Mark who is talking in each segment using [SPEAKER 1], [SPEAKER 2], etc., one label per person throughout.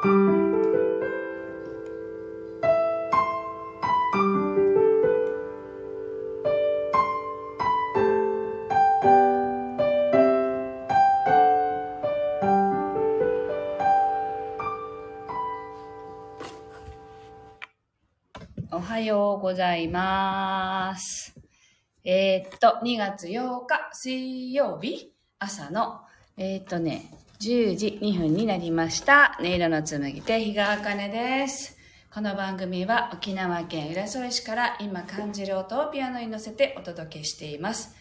[SPEAKER 1] おはようございます。えーっと、2月8日水曜日朝の、えーっとね、10時2分になりました。音色の紡ぎ手、日川茜です。この番組は沖縄県浦添市から今感じる音をピアノに乗せてお届けしています。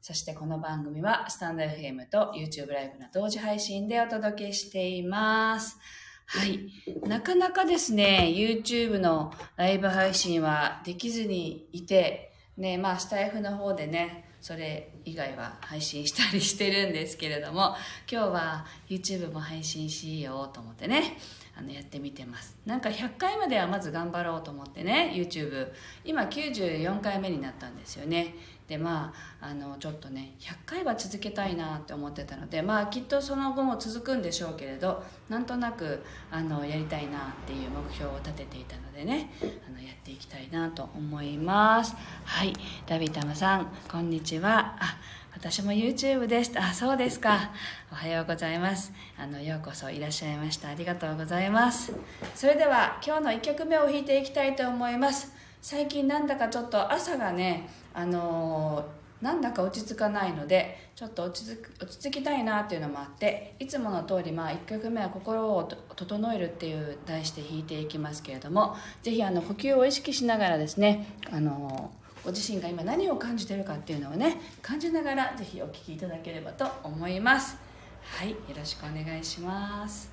[SPEAKER 1] そしてこの番組はスタンド FM と YouTube ライブの同時配信でお届けしています。はい。なかなかですね、YouTube のライブ配信はできずにいて、ね、まあ、スタイフの方でね、それ以外は配信したりしてるんですけれども、今日は YouTube も配信しようと思ってね、あの、やってみてます。なんか100回まではまず頑張ろうと思ってね、YouTube。今94回目になったんですよね。でまあ、あのちょっとね100回は続けたいなって思ってたのでまあきっとその後も続くんでしょうけれどなんとなくあのやりたいなっていう目標を立てていたのでねあのやっていきたいなと思いますはいダビタムさんこんにちはあ私も YouTube です。あそうですか。おはようございます。あのようこそいらっしゃいました。ありがとうございます。それでは今日の1曲目を弾いていきたいと思います。最近なんだかちょっと朝がねあのー、なんだか落ち着かないのでちょっと落ち着く落ち着きたいなっていうのもあっていつもの通りまあ1曲目は心を整えるっていう題して弾いていきますけれどもぜひあの呼吸を意識しながらですねあのーご自身が今何を感じてるかっていうのをね感じながらぜひお聴きいただければと思います。はいよろしくお願いします。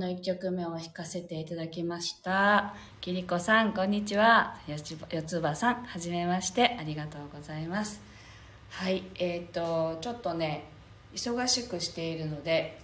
[SPEAKER 1] の1曲目を弾かせていただきました。きりこさん、こんにちは。よつばさん、はじめまして。ありがとうございます。はい、えっ、ー、と、ちょっとね、忙しくしているので、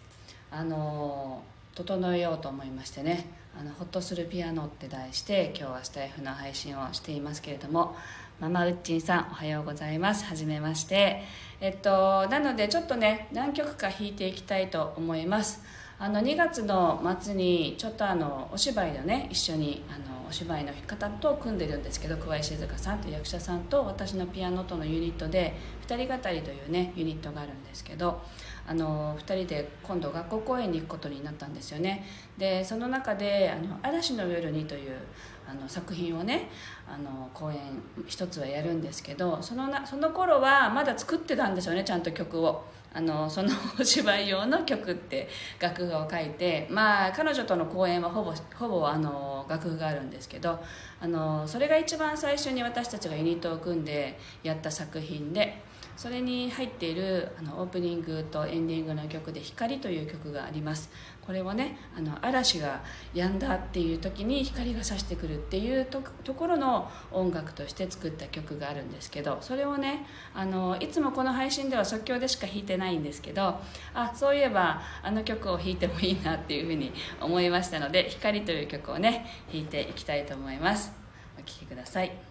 [SPEAKER 1] あの整えようと思いましてね、あの、ほっとするピアノって題して、今日はスタイフの配信をしていますけれども、ママウッチンさん、おはようございます。はじめまして。えっと、なので、ちょっとね、何曲か弾いていきたいと思います。あの2月の末にちょっとあのお芝居のね一緒にあのお芝居の方と組んでるんですけど桑井静香さんという役者さんと私のピアノとのユニットで2人語りというねユニットがあるんですけどあの2人で今度学校公演に行くことになったんですよねでその中で「あの嵐の夜に」というあの作品をねあの公演一つはやるんですけどそのなその頃はまだ作ってたんですよねちゃんと曲を。あのその お芝居用の曲って楽譜を書いてまあ彼女との公演はほぼほぼあの楽譜があるんですけどあのそれが一番最初に私たちがユニットを組んでやった作品でそれに入っているあのオープニングとエンディングの曲で「光」という曲があります。これをねあの嵐が止んだっていう時に光が差してくるっていうところの音楽として作った曲があるんですけどそれをねあのいつもこの配信では即興でしか弾いてないんですけどあそういえばあの曲を弾いてもいいなっていうふうに思いましたので「光」という曲をね弾いていきたいと思います。お聴きください。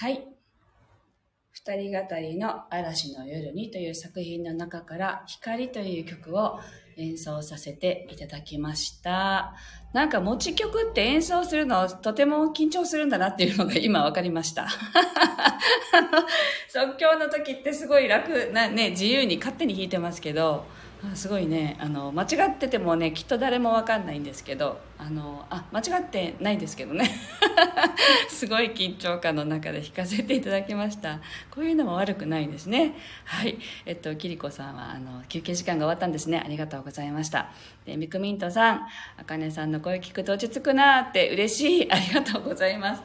[SPEAKER 1] はい。二人語りの嵐の夜にという作品の中から光という曲を演奏させていただきました。なんか持ち曲って演奏するのとても緊張するんだなっていうのが今分かりました。即興の時ってすごい楽なね、自由に勝手に弾いてますけど、すごいね。あの間違っててもねきっと誰も分かんないんですけどあのあ間違ってないですけどね。すごい緊張感の中で弾かせていただきました。こういうのも悪くないですね。はい。えっとキリコさんはあの休憩時間が終わったんですね。ありがとうございました。でミクミントさんあかねさんの声聞くと落ち着くなって嬉しい。ありがとうございます。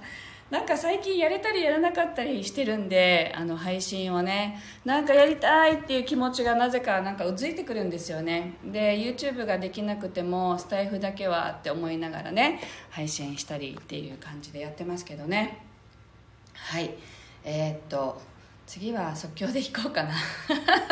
[SPEAKER 1] なんか最近やれたりやらなかったりしてるんであの配信をね。なんかやりたいっていう気持ちがなぜかなんかうずいてくるんですよね。で YouTube ができなくてもスタイフだけはって思いながらね配信したりっていう感じでやってますけどね。はい。えー、っと次は即興で弾こうかな。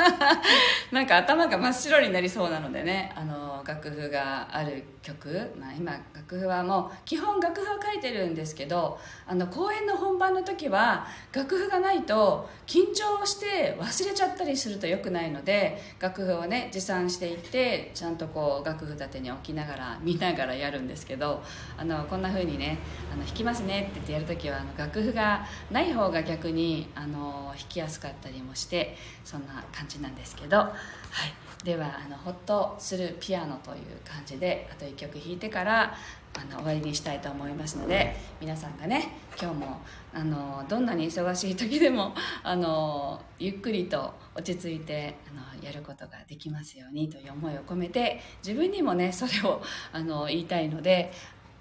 [SPEAKER 1] なんか頭が真っ白になりそうなのでね。あの楽譜がある曲、まあ、今楽譜はもう基本楽譜は書いてるんですけどあの公演の本番の時は楽譜がないと緊張して忘れちゃったりするとよくないので楽譜をね持参していってちゃんとこう楽譜立てに置きながら 見ながらやるんですけどあのこんな風にねあの弾きますねって言ってやる時はあの楽譜がない方が逆にあの弾きやすかったりもしてそんな感じなんですけど、はい、ではあのホッとするピアノという感じであと1曲弾いてからあの終わりにしたいと思いますので皆さんがね今日もあのどんなに忙しい時でもあのゆっくりと落ち着いてあのやることができますようにという思いを込めて自分にもねそれをあの言いたいので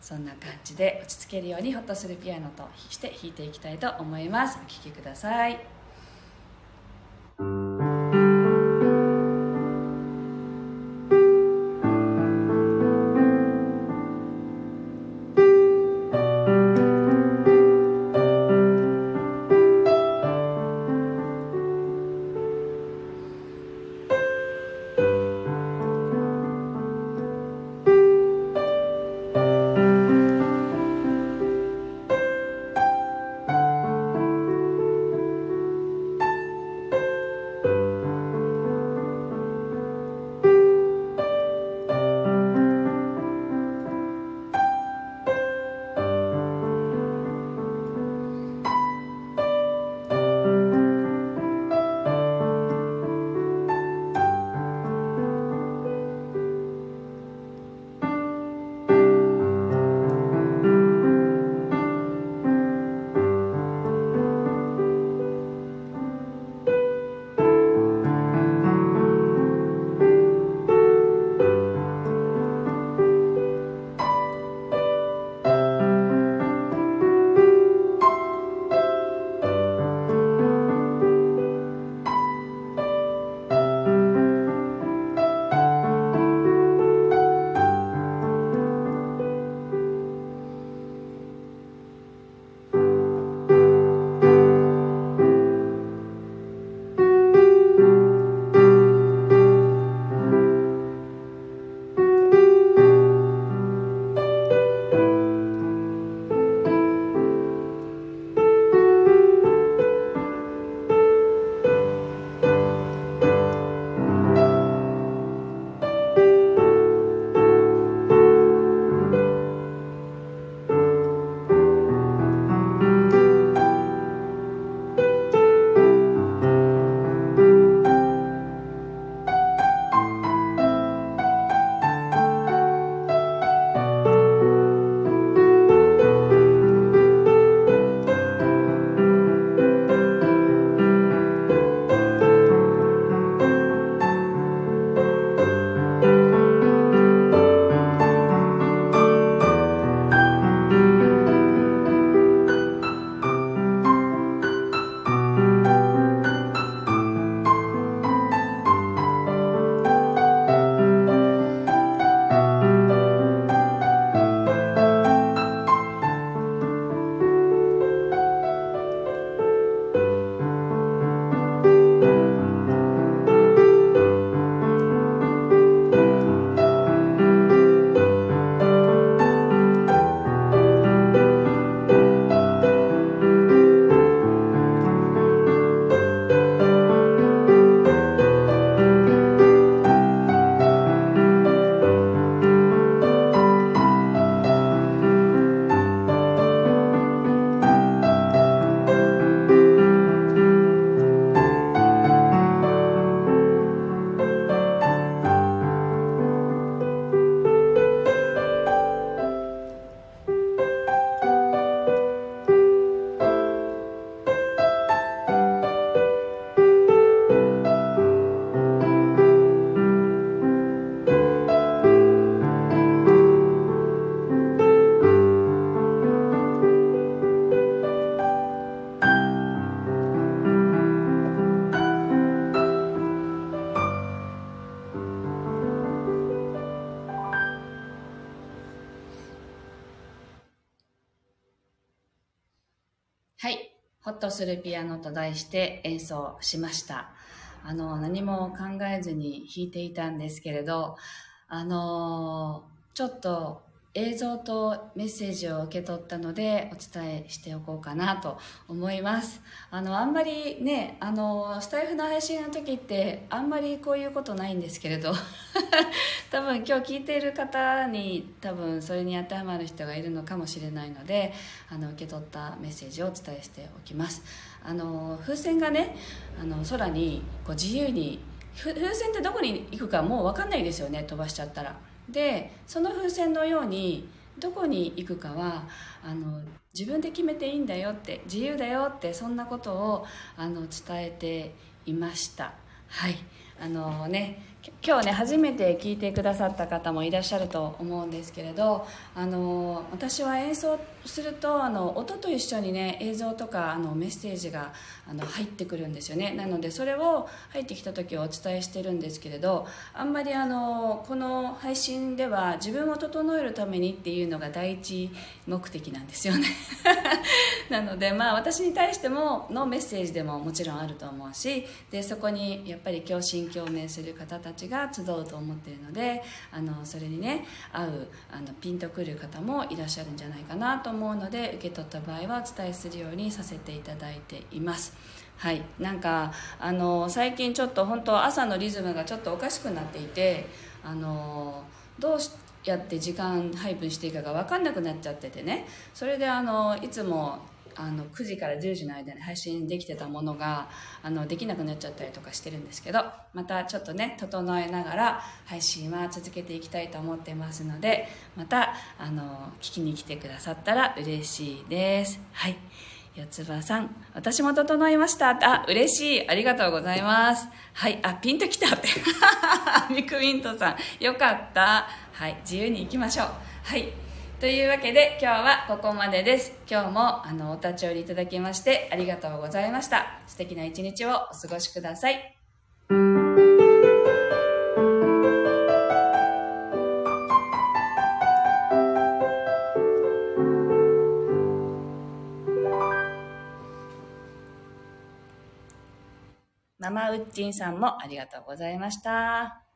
[SPEAKER 1] そんな感じで落ち着けるようにホッとするピアノとして弾いていきたいと思います。お聴きください。ホッとするピアノと題して演奏しました。あの、何も考えずに弾いていたんですけれど、あの、ちょっと映像とメッセージを受け取ったのでお伝えしておこうかなと思います。あの、あんまりね、あの、スタイフの配信の時ってあんまりこういうことないんですけれど、多分今日聞いている方に多分それに当てはまる人がいるのかもしれないので、あの、受け取ったメッセージをお伝えしておきます。あの、風船がね、あの、空にこう自由に、風船ってどこに行くかもう分かんないですよね、飛ばしちゃったら。でその風船のようにどこに行くかはあの自分で決めていいんだよって自由だよってそんなことをあの伝えていました。はい。あのね今日ね初めて聞いてくださった方もいらっしゃると思うんですけれどあの私は演奏するとあの音と一緒にね映像とかあのメッセージがあの入ってくるんですよね。なのでそれを入ってきた時はお伝えしてるんですけれどあんまりあのこの配信では自分を整えるためにっていうのが第一目的なんですよね。なのでまあ私に対してものメッセージでももちろんあると思うしでそこにやっぱり共振共鳴する方たちたちが集うと思っているのであのそれにね合うあのピンとくる方もいらっしゃるんじゃないかなと思うので受け取った場合はお伝えするようにさせていただいています。はい。なんかあの最近ちょっと本当朝のリズムがちょっとおかしくなっていてあのどうやって時間配分していいかが分かんなくなっちゃっててね。それであのいつもあの9時から10時の間に配信できてたものがあのできなくなっちゃったりとかしてるんですけどまたちょっとね整えながら配信は続けていきたいと思ってますのでまたあの聞きに来てくださったら嬉しいです。はい。四つ葉さん私も整いました。あ嬉しい。ありがとうございます。はい。あピンときたって。ミクミントさんよかった。はい。自由に行きましょう。はい。というわけで今日はここまでです。今日もあのお立ち寄りいただきましてありがとうございました。素敵な一日をお過ごしください。ママウッチンさんもありがとうございました。